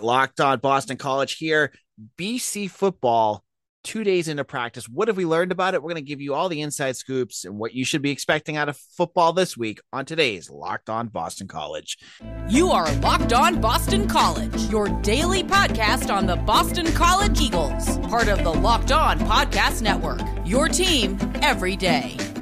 Locked on Boston College here. BC football, two days into practice. What have we learned about it? We're going to give you all the inside scoops and what you should be expecting out of football this week on today's Locked on Boston College. You are Locked on Boston College, your daily podcast on the Boston College Eagles, part of the Locked on Podcast Network. Your team every day.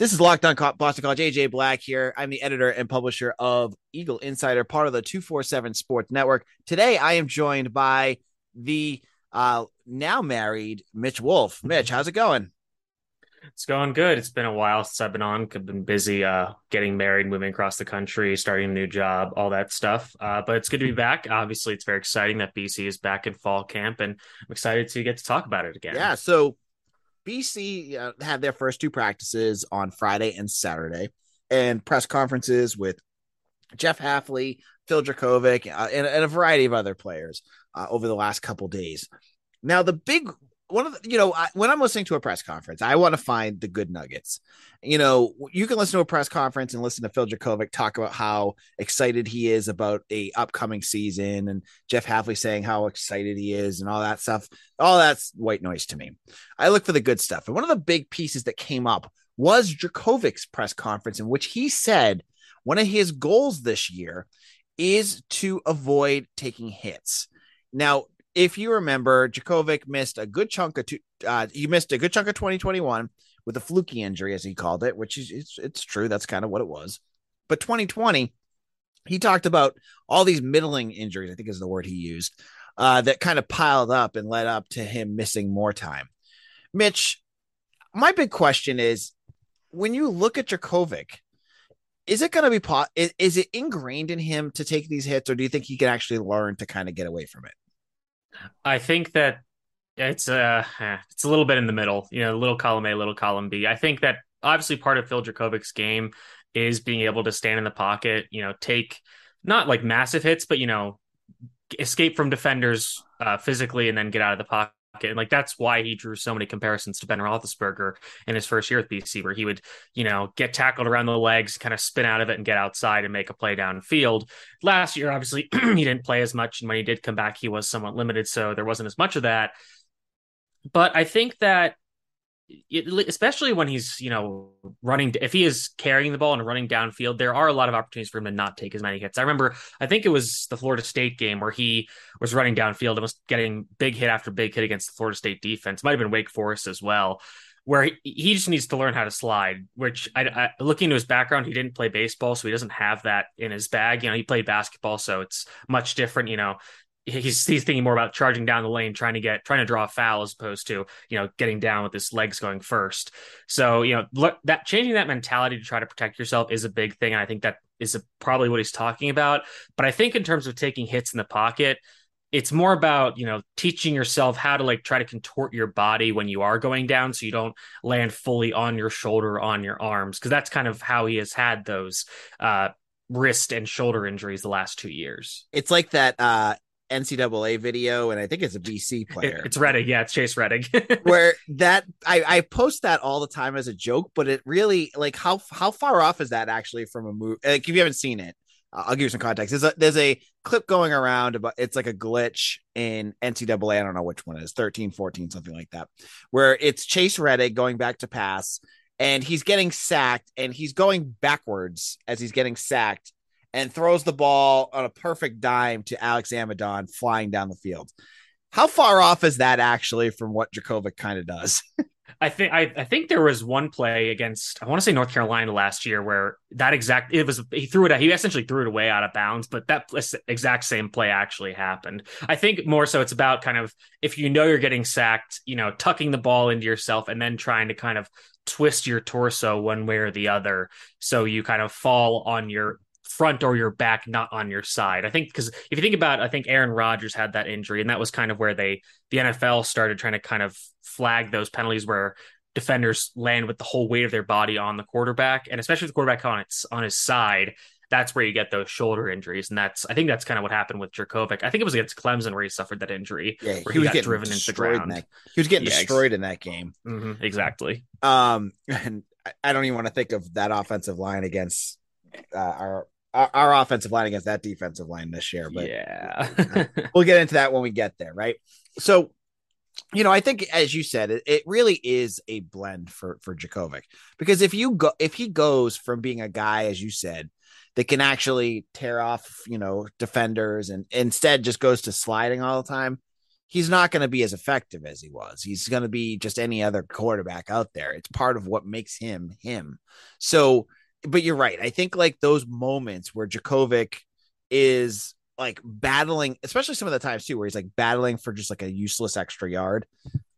This is Locked On Boston College. AJ Black here. I'm the editor and publisher of Eagle Insider, part of the 247 Sports Network. Today, I am joined by the uh, now married Mitch Wolfe. Mitch, how's it going? It's going good. It's been a while since I've been on. I've been busy uh, getting married, moving across the country, starting a new job, all that stuff. Uh, but it's good to be back. Obviously, it's very exciting that BC is back in fall camp, and I'm excited to get to talk about it again. Yeah. So BC uh, had their first two practices on Friday and Saturday, and press conferences with Jeff Hafley, Phil Jurkovec, uh, and, and, a variety of other players uh, over the last couple days. Now, the big one of the, you know, I, when I'm listening to a press conference, I want to find the good nuggets. You know, you can listen to a press conference and listen to Phil Jurkovec talk about how excited he is about a upcoming season, and Jeff Hafley saying how excited he is, and all that stuff. All that's white noise to me. I look for the good stuff, and one of the big pieces that came up was Jurkovec's press conference, in which he said one of his goals this year is to avoid taking hits. Now, if you remember, Jurkovec missed a good chunk of two, uh, he missed a good chunk of 2021 with a fluky injury, as he called it, which is it's, it's true. That's kind of what it was. But 2020, he talked about all these middling injuries, I think is the word he used, uh, that kind of piled up and led up to him missing more time. Mitch, my big question is when you look at Jurkovec, is it going to be pot? Is, is it ingrained in him to take these hits, or do you think he can actually learn to kind of get away from it? I think that it's uh it's a little bit in the middle, you know, little column A, little column B. I think that obviously part of Phil Jurkovec's game is being able to stand in the pocket, you know, take not like massive hits, but you know, escape from defenders uh, physically and then get out of the pocket and like that's why he drew so many comparisons to Ben Roethlisberger in his first year at BC, where he would, you know, get tackled around the legs, kind of spin out of it and get outside and make a play downfield. Last year, obviously, he didn't play as much, and when he did come back, he was somewhat limited, so there wasn't as much of that. But I think that especially when he's you know running if he is carrying the ball and running downfield there are a lot of opportunities for him to not take as many hits. I remember i think it was the florida state game where he was running downfield and was getting big hit after big hit against the florida state defense. Might have been wake forest as well where he, he just needs to learn how to slide which I, I looking into his background he didn't play baseball so he doesn't have that in his bag. You know he played basketball so it's much different you know he's he's thinking more about charging down the lane, trying to get trying to draw a foul as opposed to you know getting down with his legs going first. So you know look, that changing that mentality to try to protect yourself is a big thing, and I think that is a, probably what he's talking about. But I think in terms of taking hits in the pocket. It's more about you know teaching yourself how to like try to contort your body when you are going down, so you don't land fully on your shoulder, on your arms, because that's kind of how he has had those uh, wrist and shoulder injuries the last two years. It's like that uh NCAA video, and I think it's a BC player. It's Rettig, yeah, it's Chase Rettig. where that I, I post that all the time as a joke, but it really like how how far off is that actually from a movie? Like if you haven't seen it, uh, I'll give you some context. There's a there's a clip going around about it's like a glitch in NCAA. I don't know which one it is, 13, 14, something like that, where it's Chase Rettig going back to pass, and he's getting sacked, and he's going backwards as he's getting sacked and throws the ball on a perfect dime to Alex Amadon flying down the field. How far off is that actually from what Jurkovec kind of does? I think I, I, think there was one play against I want to say North Carolina last year where that exact it was he threw it he essentially threw it away out of bounds, but that exact same play actually happened. I think more so it's about kind of if you know you're getting sacked, you know, tucking the ball into yourself and then trying to kind of twist your torso one way or the other so you kind of fall on your front or your back, not on your side. I think because if you think about, it, I think Aaron Rodgers had that injury, and that was kind of where they the NFL started trying to kind of flag those penalties where defenders land with the whole weight of their body on the quarterback, and especially the quarterback on its on his side. that's where you get those shoulder injuries. And that's, I think that's kind of what happened with Jurkovec. I think it was against Clemson where he suffered that injury. Yeah, where he, he, was got getting driven into the destroyed in ground. that. He was getting Yeah, ex- destroyed in that game. Mhm, exactly. Um, and I- I don't even want to think of that offensive line against uh, our, our our offensive line against that defensive line this year. But yeah. we'll get into that when we get there, right? So, you know, I think as you said, it, it really is a blend for for Jurkovec because if you go if he goes from being a guy, as you said, that can actually tear off, you know, defenders and instead just goes to sliding all the time, he's not going to be as effective as he was. He's going to be just any other quarterback out there. It's part of what makes him him. So, but you're right. I think like those moments where Jurkovec is like battling, especially some of the times too, where he's like battling for just like a useless extra yard.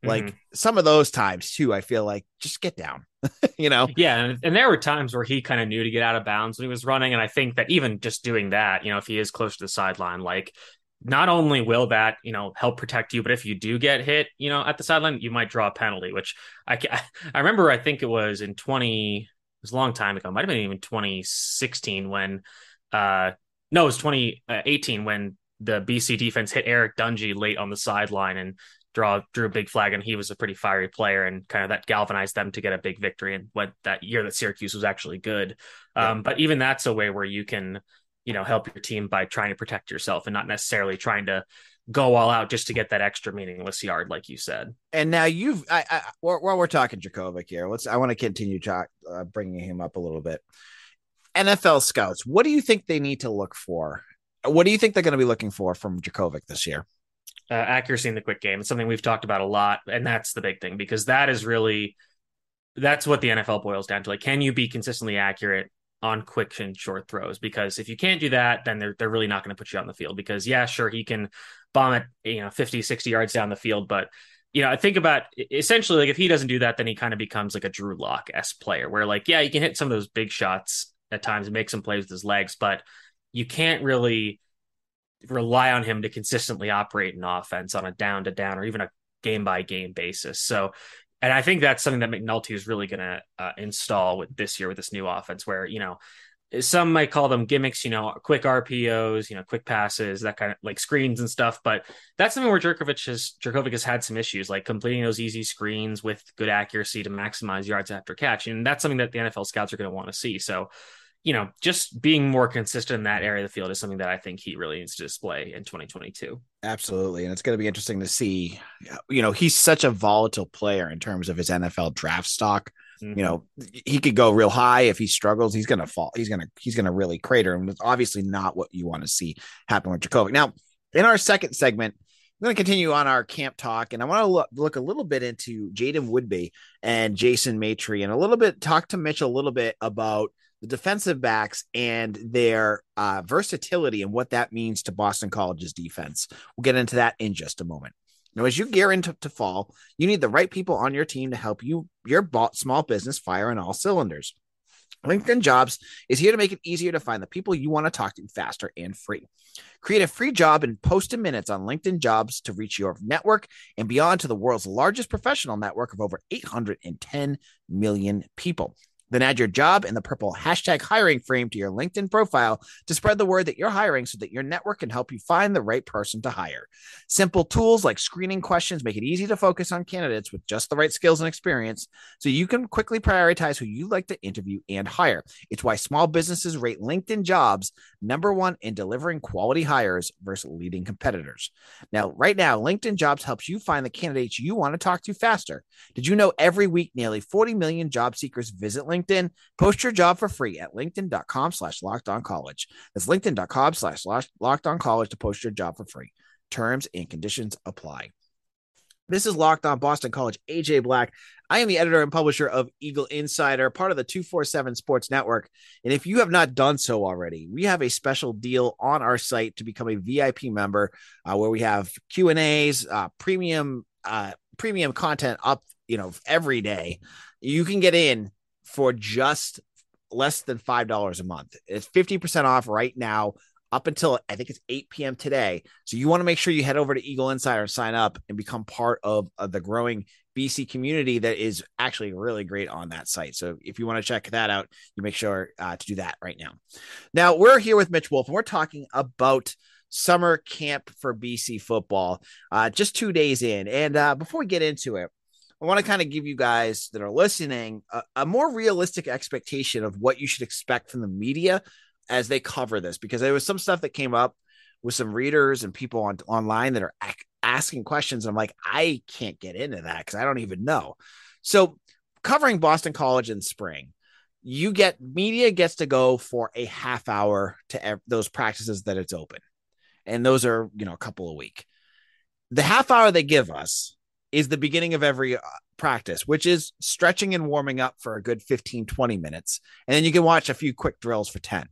Like Mhm. some of those times too, I feel like just get down, you know? Yeah, and, and there were times where he kind of knew to get out of bounds when he was running, and I think that even just doing that, you know, if he is close to the sideline, like not only will that you know help protect you, but if you do get hit, you know, at the sideline, you might draw a penalty. Which I I remember, I think it was in twenty, was a long time ago, it might have been even twenty sixteen when, uh, no, it was twenty eighteen when the BC defense hit Eric Dungey late on the sideline and draw drew a big flag and he was a pretty fiery player and kind of that galvanized them to get a big victory and what that year that Syracuse was actually good. Um, but even that's a way where you can, you know, help your team by trying to protect yourself and not necessarily trying to go all out just to get that extra meaningless yard, like you said. And now you've, I, I while while we're talking Jurkovec here, let's, I want to continue talk, uh, bringing him up a little bit. NFL scouts, what do you think they need to look for? What do you think they're going to be looking for from Jurkovec this year? Uh, accuracy in the quick game. It's something we've talked about a lot, and that's the big thing because that is really that's what the NFL boils down to. Like, can you be consistently accurate on quick and short throws? Because if you can't do that, then they're they're really not going to put you on the field. Because yeah, sure, he can bomb it, you know, 50, 60 yards down the field, but you know, I think about essentially like if he doesn't do that, then he kind of becomes like a Drew Lock s player, where like yeah, he can hit some of those big shots at times make some plays with his legs, but you can't really rely on him to consistently operate an offense on a down to down or even a game by game basis. So, and I think that's something that McNulty is really going to uh, install with this year with this new offense, where you know some might call them gimmicks, you know, quick RPOs, you know, quick passes, that kind of like screens and stuff. But that's something where Jurkovec has Jurkovec has had some issues, like completing those easy screens with good accuracy to maximize yards after catch, and that's something that the NFL scouts are going to want to see. So you know, just being more consistent in that area of the field is something that I think he really needs to display in 2022. Absolutely. And it's going to be interesting to see. You know, he's such a volatile player in terms of his NFL draft stock. Mm-hmm. You know, he could go real high. If he struggles, he's going to fall. He's going to, he's going to really crater. And it's obviously not what you want to see happen with Jurkovec. Now, in our second segment, I'm going to continue on our camp talk, and I want to look, look a little bit into Jaden Woodbey and Jason Maitre, and a little bit talk to Mitch a little bit about the defensive backs and their uh, versatility and what that means to Boston College's defense. We'll get into that in just a moment. Now, as you gear into to fall, you need the right people on your team to help you your small business fire on all cylinders. LinkedIn Jobs is here to make it easier to find the people you want to talk to faster and free. Create a free job and post in minutes on LinkedIn Jobs to reach your network and beyond to the world's largest professional network of over 810 million people. Then add your job in the purple hashtag hiring frame to your LinkedIn profile to spread the word that you're hiring so that your network can help you find the right person to hire. Simple tools like screening questions make it easy to focus on candidates with just the right skills and experience so you can quickly prioritize who you like to interview and hire. It's why small businesses rate LinkedIn jobs number one in delivering quality hires versus leading competitors. Now, right now, LinkedIn jobs helps you find the candidates you want to talk to faster. Did you know every week nearly 40 million job seekers visit LinkedIn? LinkedIn. Post your job for free at linkedin.com slash locked on college. That's linkedin.com slash locked on college to post your job for free. Terms and conditions apply. This is Locked On Boston College, AJ Black. I am the editor and publisher of Eagle Insider, part of the 247 Sports Network. And if you have not done so already, we have a special deal on our site to become a VIP member uh, where we have Q&As, uh, premium uh, premium content up, you know, every day. You can get in for just less than $5 a month. It's 50% off right now up until I think it's 8 p.m. today. So you want to make sure you head over to Eagle Insider sign up and become part of, of the growing BC community that is actually really great on that site. So if you want to check that out, you make sure uh, to do that right now. Now we're here with Mitch Wolfe and we're talking about summer camp for BC football, uh, just two days in. And uh, before we get into it, I want to kind of give you guys that are listening a, a, more realistic expectation of what you should expect from the media as they cover this, because there was some stuff that came up with some readers and people on online that are ac- asking questions. And I'm like, I can't get into that because I don't even know. So, covering Boston College in spring, you get media gets to go for a half hour to ev- those practices that it's open, and those are you know a couple a week. The half hour they give us is the beginning of every uh, practice, which is stretching and warming up for a good 15, 20 minutes. And then you can watch a few quick drills for 10.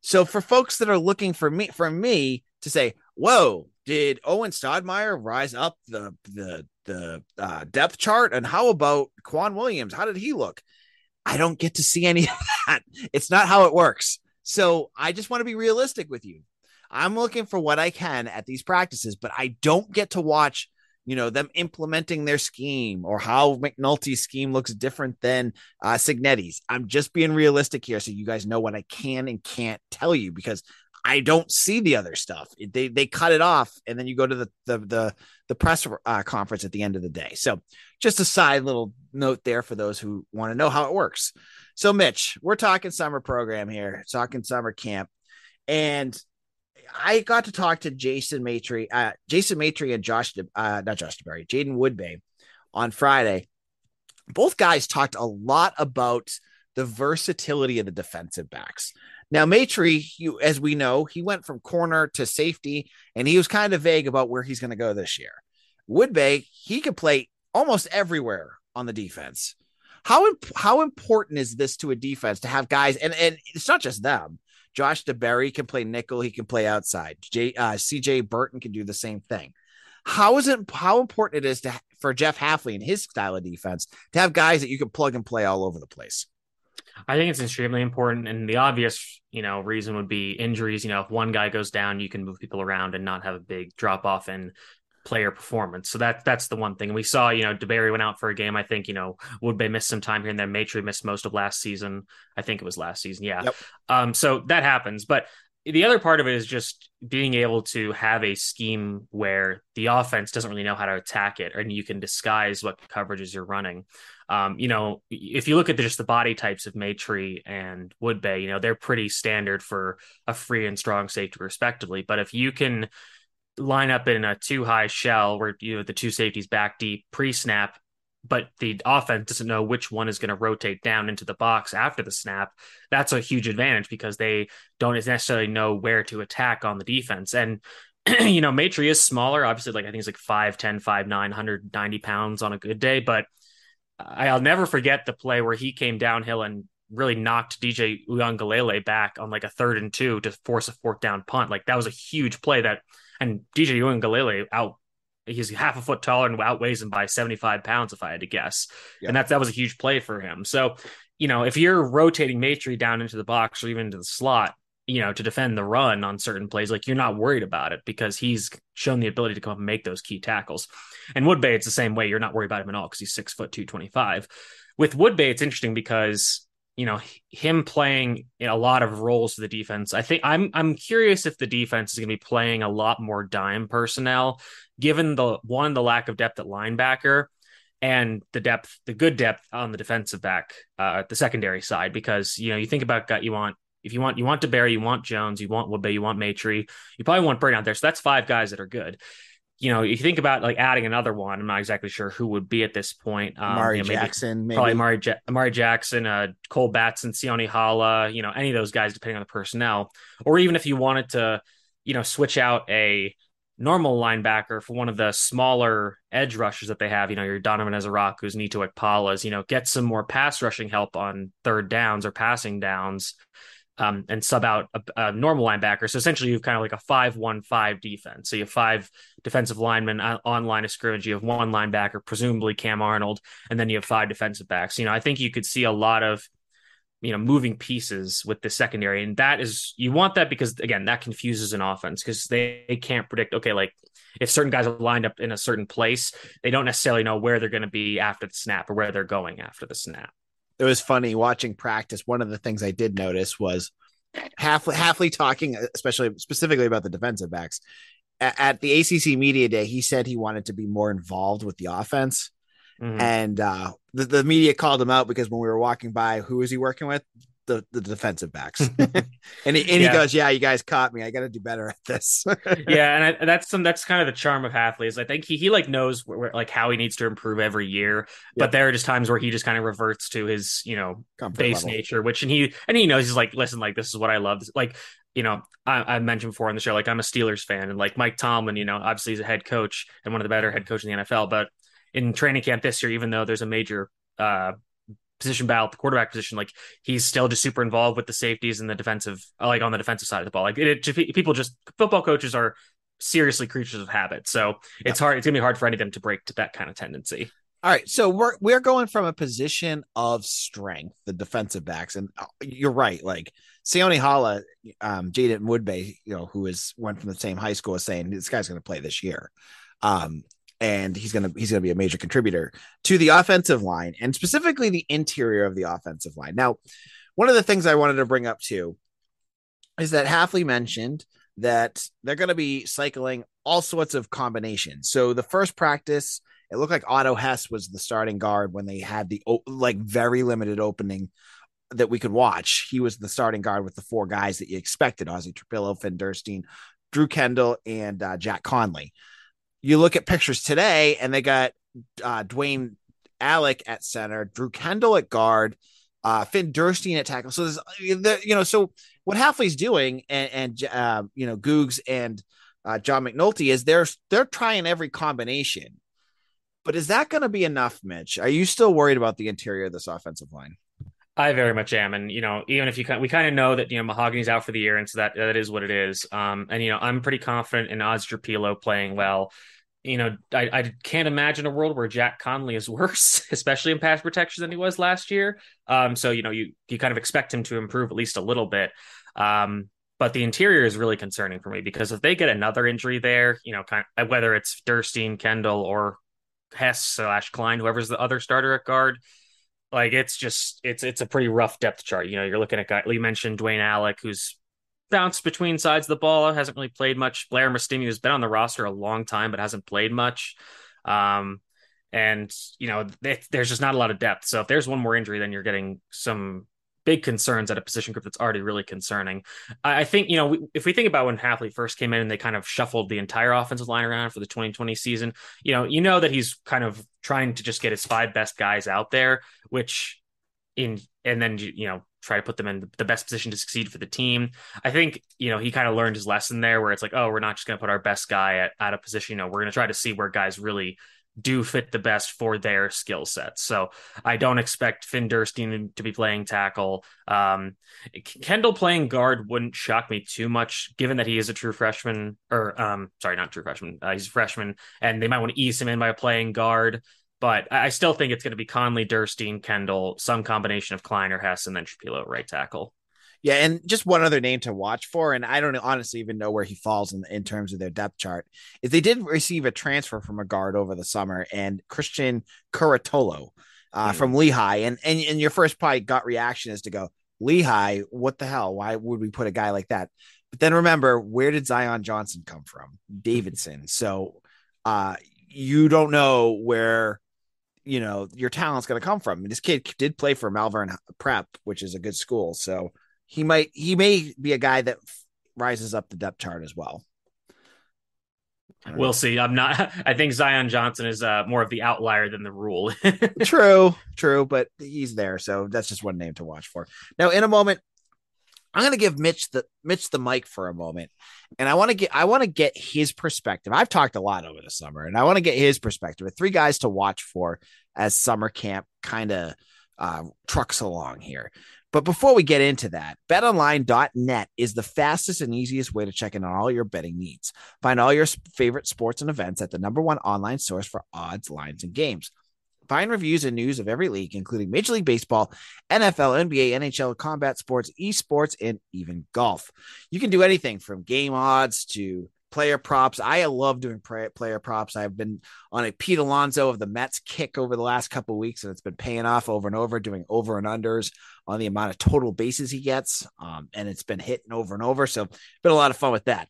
So for folks that are looking for me, for me to say, whoa, did Owen Stadmeyer rise up the the the uh, depth chart? And how about Quan Williams? How did he look? I don't get to see any of that. It's not how it works. So I just want to be realistic with you. I'm looking for what I can at these practices, but I don't get to watch you know them implementing their scheme or how McNulty's scheme looks different than uh, Cignetti's. I'm just being realistic here, so you guys know what I can and can't tell you because I don't see the other stuff. They they cut it off, and then you go to the the the, the press uh, conference at the end of the day. So just a side little note there for those who want to know how it works. So Mitch, we're talking summer program here, talking summer camp, and I got to talk to Jason Maitre, uh, Jason Maitre and Josh, uh, not Josh DeBerry, Jaden Woodbey on Friday. Both guys talked a lot about the versatility of the defensive backs. Now, Maitre, as we know, he went from corner to safety, and he was kind of vague about where he's going to go this year. Woodbey, he could play almost everywhere on the defense. How imp- how important is this to a defense to have guys, and and it's not just them. Josh DeBerry can play nickel. He can play outside. J, uh, CJ Burton can do the same thing. How is it? How important it is to for Jeff Hafley and his style of defense to have guys that you can plug and play all over the place. I think it's extremely important, and the obvious, you know, reason would be injuries. You know, if one guy goes down, you can move people around and not have a big drop off in player performance. So that that's the one thing we saw. You know, DeBerry went out for a game. I think you know Woodbey missed some time here and then Maitre missed most of last season. I think it was last season. Yeah. Yep. Um. So that happens, but the other part of it is just being able to have a scheme where the offense doesn't really know how to attack it, and you can disguise what coverages you're running. Um, you know, if you look at the, just the body types of Maitre and Woodbey, you know, they're pretty standard for a free and strong safety, respectively. But if you can line up in a two high shell where you know the two safeties back deep pre snap, but the offense doesn't know which one is going to rotate down into the box after the snap. That's a huge advantage because they don't necessarily know where to attack on the defense. And you know, Maitre is smaller, obviously, like I think he's like 5'10, 5'9, 190 pounds on a good day. But I'll never forget the play where he came downhill and really knocked DJ Uiagalelei back on like a third and two to force a fourth down punt. Like that was a huge play that and DJ Uiagalelei out he's half a foot taller and outweighs him by 75 pounds if I had to guess. Yeah. And that that was a huge play for him. So, you know, if you're rotating Maitre down into the box or even into the slot, you know, to defend the run on certain plays, like you're not worried about it because he's shown the ability to come up and make those key tackles. And Woodbey, it's the same way. You're not worried about him at all because he's six foot two twenty five. With Woodbey, it's interesting because you know him playing in a lot of roles for the defense. I think I'm I'm curious if the defense is going to be playing a lot more dime personnel, given the one the lack of depth at linebacker and the depth, the good depth on the defensive back, uh, the secondary side. Because you know you think about gut, you want if you want you want DeBerry, you want Jones, you want Woodbey, you want Maitre, you probably want Burton out there. So that's five guys that are good you know, if you think about like adding another one, I'm not exactly sure who would be at this point. Um, Mari you know, maybe, Jackson, maybe. probably Mari, ja- Mari Jackson, uh, Cole Batson, Sione Hala, you know, any of those guys, depending on the personnel, or even if you wanted to, you know, switch out a normal linebacker for one of the smaller edge rushers that they have, you know, your Donovan Ezeiruaku's, Neto Ekpala's, you know, get some more pass rushing help on third downs or passing downs um, and sub out a, a, normal linebacker. So essentially, you've kind of like a five-one-five defense. So you have five defensive linemen on line of scrimmage. You have one linebacker, presumably Cam Arnold, and then you have five defensive backs. You know, I think you could see a lot of you know moving pieces with the secondary and that is you want that because again that confuses an offense because they, they can't predict okay like if certain guys are lined up in a certain place they don't necessarily know where they're going to be after the snap or where they're going after the snap it was funny watching practice one of the things i did notice was Hafley, Hafley talking especially specifically about the defensive backs at, at the acc media day he said he wanted to be more involved with the offense Mm-hmm. And uh, the, the media called him out because when we were walking by, who was he working with? The, the defensive backs. and he, and yeah. he goes, Yeah, you guys caught me. I got to do better at this. yeah. And I, that's some, that's kind of the charm of Hafley is I think he, he like knows where, where, like how he needs to improve every year. Yep. But there are just times where he just kind of reverts to his, you know, Comfort base level. nature, which, and he, and he knows he's like, listen, like, this is what I love. Like, you know, I, I, mentioned before on the show, like I'm a Steelers fan, and like Mike Tomlin, you know, obviously he's a head coach and one of the better head coaches in the NFL, but in training camp this year, even though there's a major uh, position battle the quarterback position, like he's still just super involved with the safeties and the defensive, like on the defensive side of the ball. Like it, it, people just football coaches are seriously creatures of habit, so it's hard. It's gonna be hard for any of them to break to that kind of tendency. All right, so we're we're going from a position of strength, the defensive backs, and uh, you're right. Like Sione Hala, um, Jaden Woodbey, you know, who is went from the same high school, is saying this guy's going to play this year. Um, and he's gonna he's gonna be a major contributor to the offensive line and specifically the interior of the offensive line. Now, one of the things I wanted to bring up too is that Hafley mentioned that they're going to be cycling all sorts of combinations. So the first practice, it looked like Otto Hess was the starting guard when they had the like very limited opening that we could watch. He was the starting guard with the four guys that you expected: Ozzy Trapilo, Finn Dirstine, Drew Kendall, and uh, Jack Conley you look at pictures today and they got uh, Dwayne Alec at center, Drew Kendall at guard, uh, Finn Dirstine at tackle. So there's, you know, so what Hafley's doing and, and uh, you know, Googs and uh, John McNulty is they're, they're trying every combination. But is that going to be enough, Mitch? Are you still worried about the interior of this offensive line? I very much am, and you know, even if you kind, we kind of know that you know Mahogany's out for the year, and so that that is what it is. Um, and you know, I'm pretty confident in Oz Trapilo playing well. You know, I, I can't imagine a world where Jack Conley is worse, especially in pass protection than he was last year. Um, so you know, you you kind of expect him to improve at least a little bit. Um, but the interior is really concerning for me because if they get another injury there, you know, kind of, whether it's Dirstine, Kendall, or Hess slash Klein, whoever's the other starter at guard, like it's just it's it's a pretty rough depth chart. You know, you're looking at guy Lee mentioned Dwayne Alec, who's bounced between sides of the ball, hasn't really played much. Blair Mostimi, who's been on the roster a long time but hasn't played much. Um, and you know, there's just not a lot of depth. So if there's one more injury, then you're getting some big concerns at a position group that's already really concerning. I, I think, you know, we, if we think about when Hafley first came in and they kind of shuffled the entire offensive line around for the 2020 season, you know, you know that he's kind of trying to just get his five best guys out there, which in, and then, you know, try to put them in the best position to succeed for the team. I think, you know, he kind of learned his lesson there where it's like, oh, we're not just going to put our best guy at, at a position, you know, we're going to try to see where guys really do fit the best for their skill sets. So I don't expect Finn Dirstine to be playing tackle. Um, Kendall playing guard wouldn't shock me too much, given that he is a true freshman, or um, sorry, not true freshman. Uh, he's a freshman, and they might want to ease him in by playing guard. But I still think it's going to be Conley, Dirstine, Kendall, some combination of Klein or Hess, and then Trapilo right tackle. Yeah, and just one other name to watch for, and I don't honestly even know where he falls in, in terms of their depth chart, is they did receive a transfer from a guard over the summer, and Christian Curatolo uh, mm. from Lehigh, and, and and your first probably gut reaction is to go Lehigh, what the hell? Why would we put a guy like that? But then remember, where did Zion Johnson come from? Davidson. So uh, you don't know where you know your talent's going to come from. And This kid did play for Malvern Prep, which is a good school, so he might he may be a guy that rises up the depth chart as well. We'll know. see. I'm not. I think Zion Johnson is uh, more of the outlier than the rule. true, true, but he's there, so that's just one name to watch for. Now, in a moment, I'm going to give Mitch the Mitch the mic for a moment, and I want to get I want to get his perspective. I've talked a lot over the summer, and I want to get his perspective. With three guys to watch for as summer camp kind of uh, trucks along here. But before we get into that, betonline.net is the fastest and easiest way to check in on all your betting needs. Find all your favorite sports and events at the number one online source for odds, lines, and games. Find reviews and news of every league, including Major League Baseball, NFL, NBA, NHL, combat sports, esports, and even golf. You can do anything from game odds to player props. I love doing player props. I've been on a Pete Alonso of the Mets kick over the last couple weeks, and it's been paying off over and over, doing over and unders on the amount of total bases he gets. Um, and it's been hitting over and over. So, been a lot of fun with that.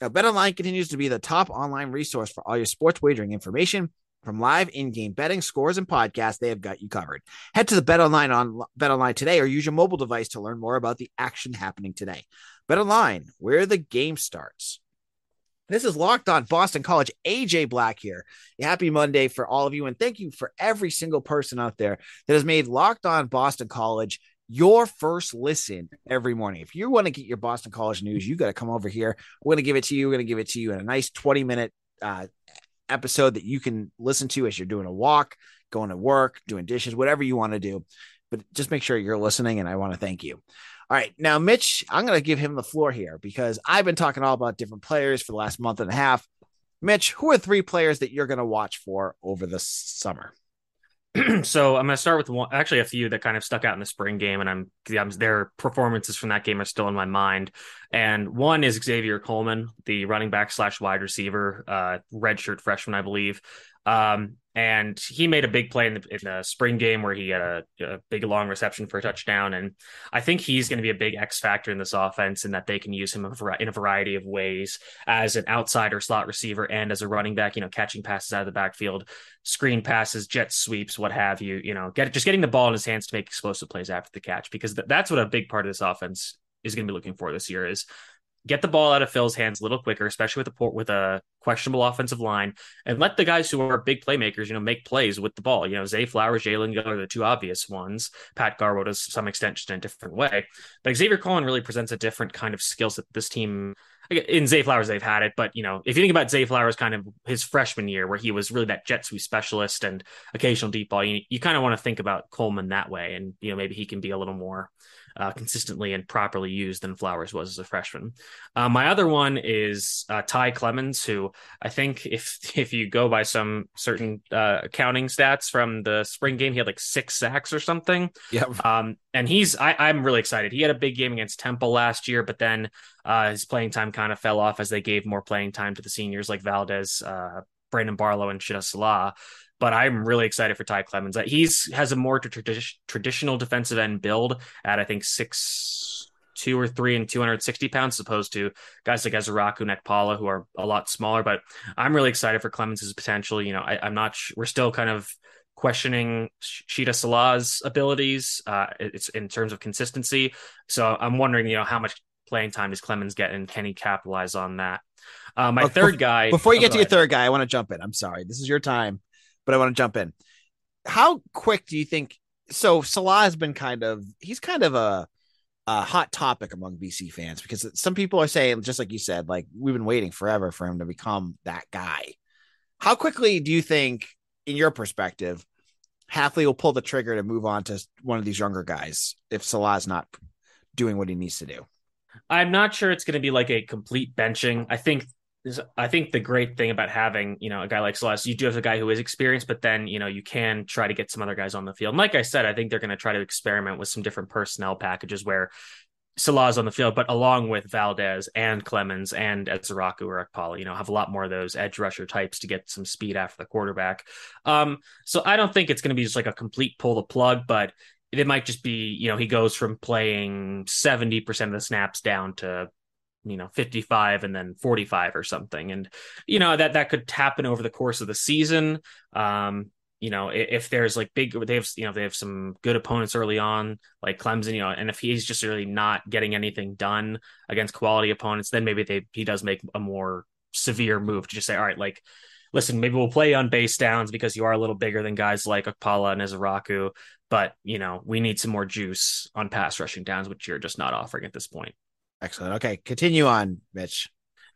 Now, BetOnline continues to be the top online resource for all your sports wagering information. From live in-game betting, scores, and podcasts, they have got you covered. Head to the BetOnline on BetOnline today, or use your mobile device to learn more about the action happening today. BetOnline, where the game starts. This is Locked On Boston College. AJ Black here. Happy Monday for all of you. And thank you for every single person out there that has made Locked On Boston College your first listen every morning. If you want to get your Boston College news, you got to come over here. We're going to give it to you. We're going to give it to you in a nice 20 minute uh, episode that you can listen to as you're doing a walk, going to work, doing dishes, whatever you want to do. But just make sure you're listening. And I want to thank you. All right. Now, Mitch, I'm going to give him the floor here because I've been talking all about different players for the last month and a half. Mitch, who are three players that you're going to watch for over the summer? so I'm going to start with one, actually a few that kind of stuck out in the spring game, and I'm, I'm their performances from that game are still in my mind. And one is Xavier Coleman, the running back slash wide receiver, uh, redshirt freshman, I believe. Um, and he made a big play in the, in the spring game where he had a, a, big long reception for a touchdown. And I think he's going to be a big X factor in this offense, and that they can use him in a variety of ways as an outsider slot receiver and as a running back. You know, catching passes out of the backfield, screen passes, jet sweeps, what have you. You know, get just getting the ball in his hands to make explosive plays after the catch because th- that's what a big part of this offense is going to be looking for this year is get the ball out of Phil's hands a little quicker, especially with a port with a questionable offensive line, and let the guys who are big playmakers, you know, make plays with the ball. You know, Zay Flowers, Jalen Gill are the two obvious ones. Pat Garwo to some extent just in a different way. But Xavier Coleman really presents a different kind of skill set this team in Zay Flowers, they've had it, but you know, if you think about Zay Flowers, kind of his freshman year, where he was really that jet sweep specialist and occasional deep ball, you, you kind of want to think about Coleman that way, and you know, maybe he can be a little more uh, consistently and properly used than Flowers was as a freshman. Uh, my other one is uh, Ty Clemens, who I think if if you go by some certain uh, accounting stats from the spring game, he had like six sacks or something. Yeah. Um, and he's I, am really excited. He had a big game against Temple last year, but then uh, his playing time kind of fell off as they gave more playing time to the seniors like Valdez, uh, Brandon Barlow, and Shitta Sillah but I'm really excited for Ty Clemens. He's has a more tradi- traditional defensive end build at I think six two or three and 260 pounds, as opposed to guys like Ezeiruaku Nekpala who are a lot smaller. But I'm really excited for Clemens's potential. You know, I, am not. Sh- we're still kind of questioning Shitta Sillah's abilities. Uh, it's in terms of consistency. So I'm wondering, you know, how much playing time does Clemens get, and can he capitalize on that? Uh, my third guy. Before you oh, get to your third guy, I want to jump in. I'm sorry. This is your time but I want to jump in. How quick do you think? So Sillah has been kind of he's kind of a a hot topic among BC fans because some people are saying, just like you said, like we've been waiting forever for him to become that guy. How quickly do you think, in your perspective, Hafley will pull the trigger to move on to one of these younger guys if Sillah's not doing what he needs to do? I'm not sure it's going to be like a complete benching. I think I think the great thing about having, you know, a guy like Celeste, you do have a guy who is experienced, but then, you know, you can try to get some other guys on the field. And like I said, I think they're going to try to experiment with some different personnel packages where Sillah's on the field, but along with Valdez and Clemens and Ezeiruaku or Ekpala, you know, have a lot more of those edge rusher types to get some speed after the quarterback. Um, so I don't think it's going to be just like a complete pull the plug, but it might just be, you know, he goes from playing 70% of the snaps down to you know 55 and then 45 or something. And you know that that could happen over the course of the season. Um you know if there's like big they have you know they have some good opponents early on like Clemson you know and if he's just really not getting anything done against quality opponents then maybe they he does make a more severe move to just say all right like listen maybe we'll play on base downs because you are a little bigger than guys like Ekpala and Ezeiruaku but you know we need some more juice on pass rushing downs which you're just not offering at this point Excellent. Okay, continue on, Mitch.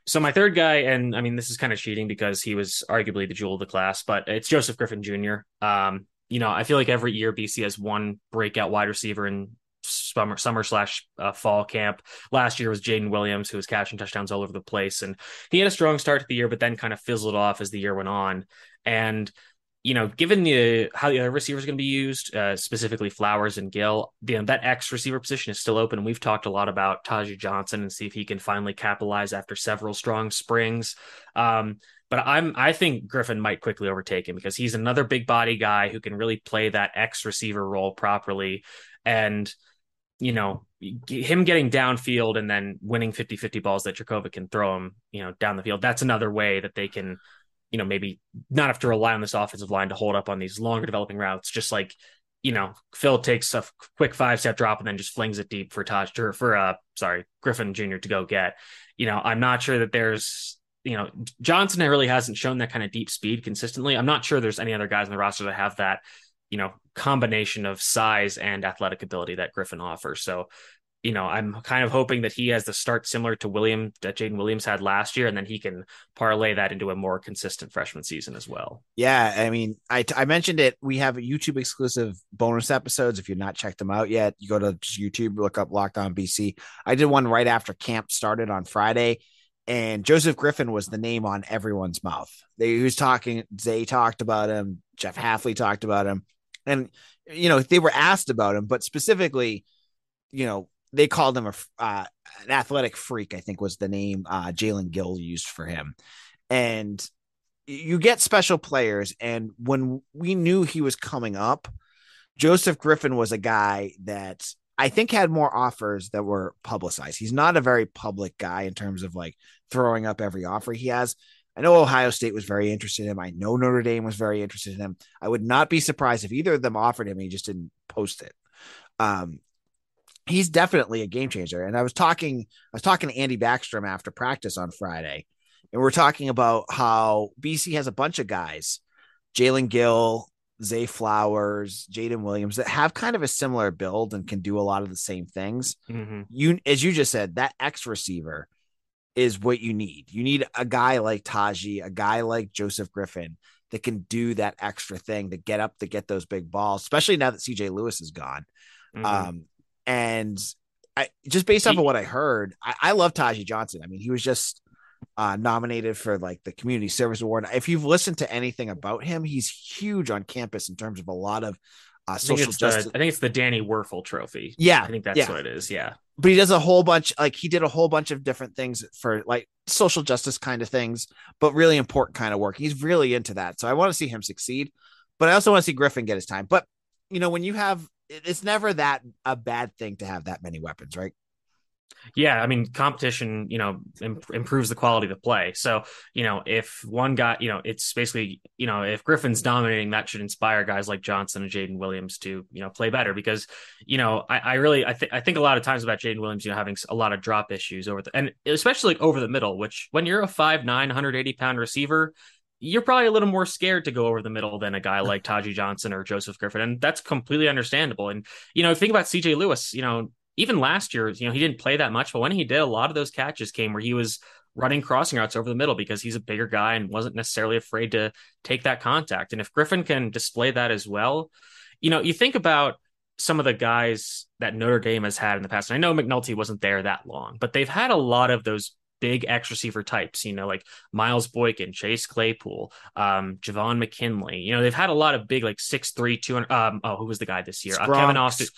So my third guy, and I mean this is kind of cheating because he was arguably the jewel of the class, but it's Joseph Griffin Jr. Um, you know, I feel like every year BC has one breakout wide receiver in summer summer slash uh, fall camp. Last year was Jaden Williams, who was catching touchdowns all over the place, and he had a strong start to the year, but then kind of fizzled off as the year went on. And you know, given the how the other receivers going to be used, uh, specifically Flowers and Gill, you know, that X receiver position is still open. We've talked a lot about Taji Johnson and see if he can finally capitalize after several strong springs. Um, but I'm I think Griffin might quickly overtake him because he's another big body guy who can really play that X receiver role properly. And you know, him getting downfield and then winning 50-50 balls that Jurkovec can throw him, you know, down the field. That's another way that they can you know, maybe not have to rely on this offensive line to hold up on these longer developing routes, just like, you know, Phil takes a quick five step drop and then just flings it deep for Taj or for uh sorry, Griffin Jr. to go get. You know, I'm not sure that there's you know, Johnson really hasn't shown that kind of deep speed consistently. I'm not sure there's any other guys in the roster that have that, you know, combination of size and athletic ability that Griffin offers. So you know, I'm kind of hoping that he has the start similar to William that Jaden Williams had last year, and then he can parlay that into a more consistent freshman season as well. Yeah, I mean, I I mentioned it. We have YouTube exclusive bonus episodes. If you've not checked them out yet, you go to YouTube, look up Locked On BC. I did one right after camp started on Friday, and Joseph Griffin was the name on everyone's mouth. They he was talking. They talked about him. Jeff Hafley talked about him, and you know they were asked about him, but specifically, you know they called him a uh, an athletic freak. I think was the name uh, Jalen Gill used for him, and you get special players. And when we knew he was coming up, Joseph Griffin was a guy that I think had more offers that were publicized. He's not a very public guy in terms of like throwing up every offer he has. I know Ohio State was very interested in him. I know Notre Dame was very interested in him. I would not be surprised if either of them offered him. he just didn't post it. Um, he's definitely a game changer. And I was talking, I was talking to Andy Backstrom after practice on Friday, and we're talking about how BC has a bunch of guys, Jalen Gill, Zay Flowers, Jaden Williams, that have kind of a similar build and can do a lot of the same things. Mm-hmm. You, as you just said, that X receiver is what you need. You need a guy like Taji, a guy like Joseph Griffin that can do that extra thing to get up to get those big balls, especially now that CJ Lewis is gone. Mm-hmm. Um, and I just based off of what I heard, I, I love Taji Johnson. I mean, he was just uh, nominated for like the community service award. If you've listened to anything about him, he's huge on campus in terms of a lot of uh, social justice. The, I think it's the Danny Wuerffel Trophy. Yeah, I think that's yeah. what it is. Yeah, but he does a whole bunch. Like he did a whole bunch of different things for like social justice kind of things, but really important kind of work. He's really into that. So I want to see him succeed, but I also want to see Griffin get his time. But you know, when you have it's never that a bad thing to have that many weapons, right? Yeah, I mean, competition, you know, imp- improves the quality of the play. So, you know, if one guy, you know, it's basically, you know, if Griffin's dominating, that should inspire guys like Johnson and Jaden Williams to, you know, play better because, you know, I, I really, I think, I think a lot of times about Jaden Williams, you know, having a lot of drop issues over the, and especially like over the middle, which when you're a five nine, 180 pound receiver, you're probably a little more scared to go over the middle than a guy like Taji Johnson or Joseph Griffin. And that's completely understandable. And, you know, think about CJ Lewis, you know, even last year, you know, he didn't play that much, but when he did, a lot of those catches came where he was running crossing routes over the middle because he's a bigger guy and wasn't necessarily afraid to take that contact. And if Griffin can display that as well, you know, you think about some of the guys that Notre Dame has had in the past. And I know McNulty wasn't there that long, but they've had a lot of those big X receiver types, you know, like Miles Boykin, Chase Claypool, um, Javon McKinley. You know, they've had a lot of big, like 6'3, 200. Um, oh, who was the guy this year? Uh, Kevin Austin.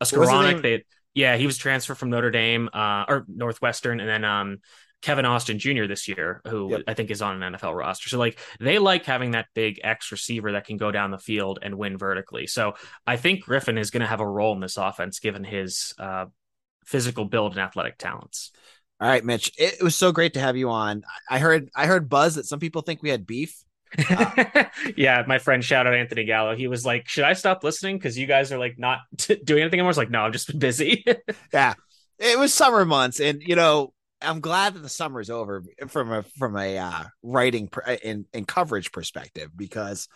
A Skowronek. They, yeah, he was transferred from Notre Dame uh, or Northwestern. And then um, Kevin Austin Jr. this year, who yep. I think is on an NFL roster. So like they like having that big X receiver that can go down the field and win vertically. So I think Griffin is going to have a role in this offense given his uh, physical build and athletic talents. All right, Mitch. It was so great to have you on. I heard I heard buzz that some people think we had beef. Uh, yeah, my friend shouted Anthony Gallo. He was like, "Should I stop listening because you guys are like not t- doing anything anymore?" I was like, "No, I'm just busy." yeah, it was summer months, and you know, I'm glad that the summer is over from a from a uh, writing and, and coverage perspective because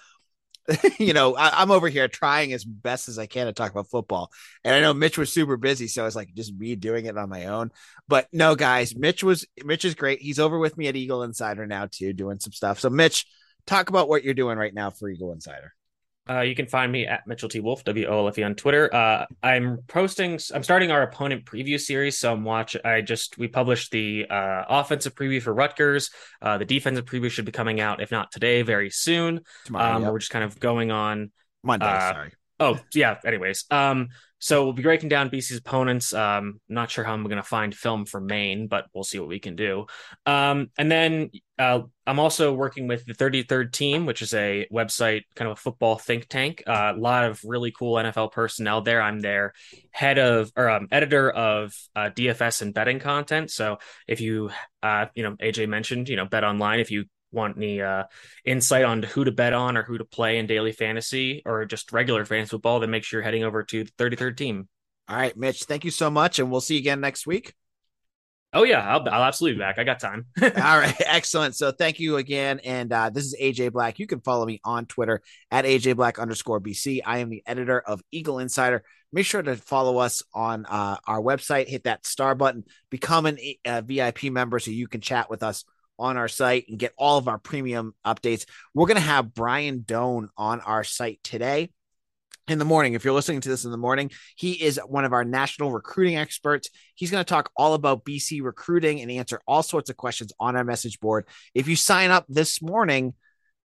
you know, I, am over here trying as best as I can to talk about football. And I know Mitch was super busy, so it's like just me doing it on my own. But no, guys, Mitch was Mitch is great. He's over with me at Eagle Insider now too, doing some stuff. So Mitch, talk about what you're doing right now for Eagle Insider. Uh, you can find me at Mitchell T Wolfe W O L F E on Twitter. Uh, I'm posting. I'm starting our opponent preview series. So I'm watching. I just we published the uh, offensive preview for Rutgers. Uh, the defensive preview should be coming out, if not today, very soon. Tomorrow. Um, yep. We're just kind of going on Monday. Uh, sorry. Oh yeah. Anyways, um, so we'll be breaking down BC's opponents. Um, not sure how I'm going to find film for Maine, but we'll see what we can do. Um, and then uh, I'm also working with the 33rd Team, which is a website, kind of a football think tank. Uh, a lot of really cool NFL personnel there. I'm their head of or um, editor of uh, DFS and betting content. So if you, uh, you know, AJ mentioned, you know, bet online. If you want any uh, insight on who to bet on or who to play in daily fantasy or just regular fantasy football, then make sure you're heading over to the 33rd team. All right, Mitch, thank you so much. And we'll see you again next week. Oh yeah, I'll, I'll absolutely be back. I got time. All right, excellent. So thank you again. And uh, this is AJ Black. You can follow me on Twitter at AJ Black underscore BC. I am the editor of Eagle Insider. Make sure to follow us on uh, our website. Hit that star button. Become a uh, VIP member so you can chat with us on our site and get all of our premium updates. We're going to have Brian Dohn on our site today in the morning. If you're listening to this in the morning, he is one of our national recruiting experts. He's going to talk all about BC recruiting and answer all sorts of questions on our message board. If you sign up this morning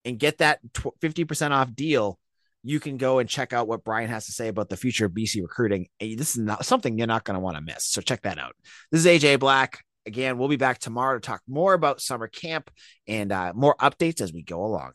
and get that 50% off deal, you can go and check out what Brian has to say about the future of BC recruiting. This is not something you're not going to want to miss. So check that out. This is AJ Black. Again, we'll be back tomorrow to talk more about summer camp and uh, more updates as we go along.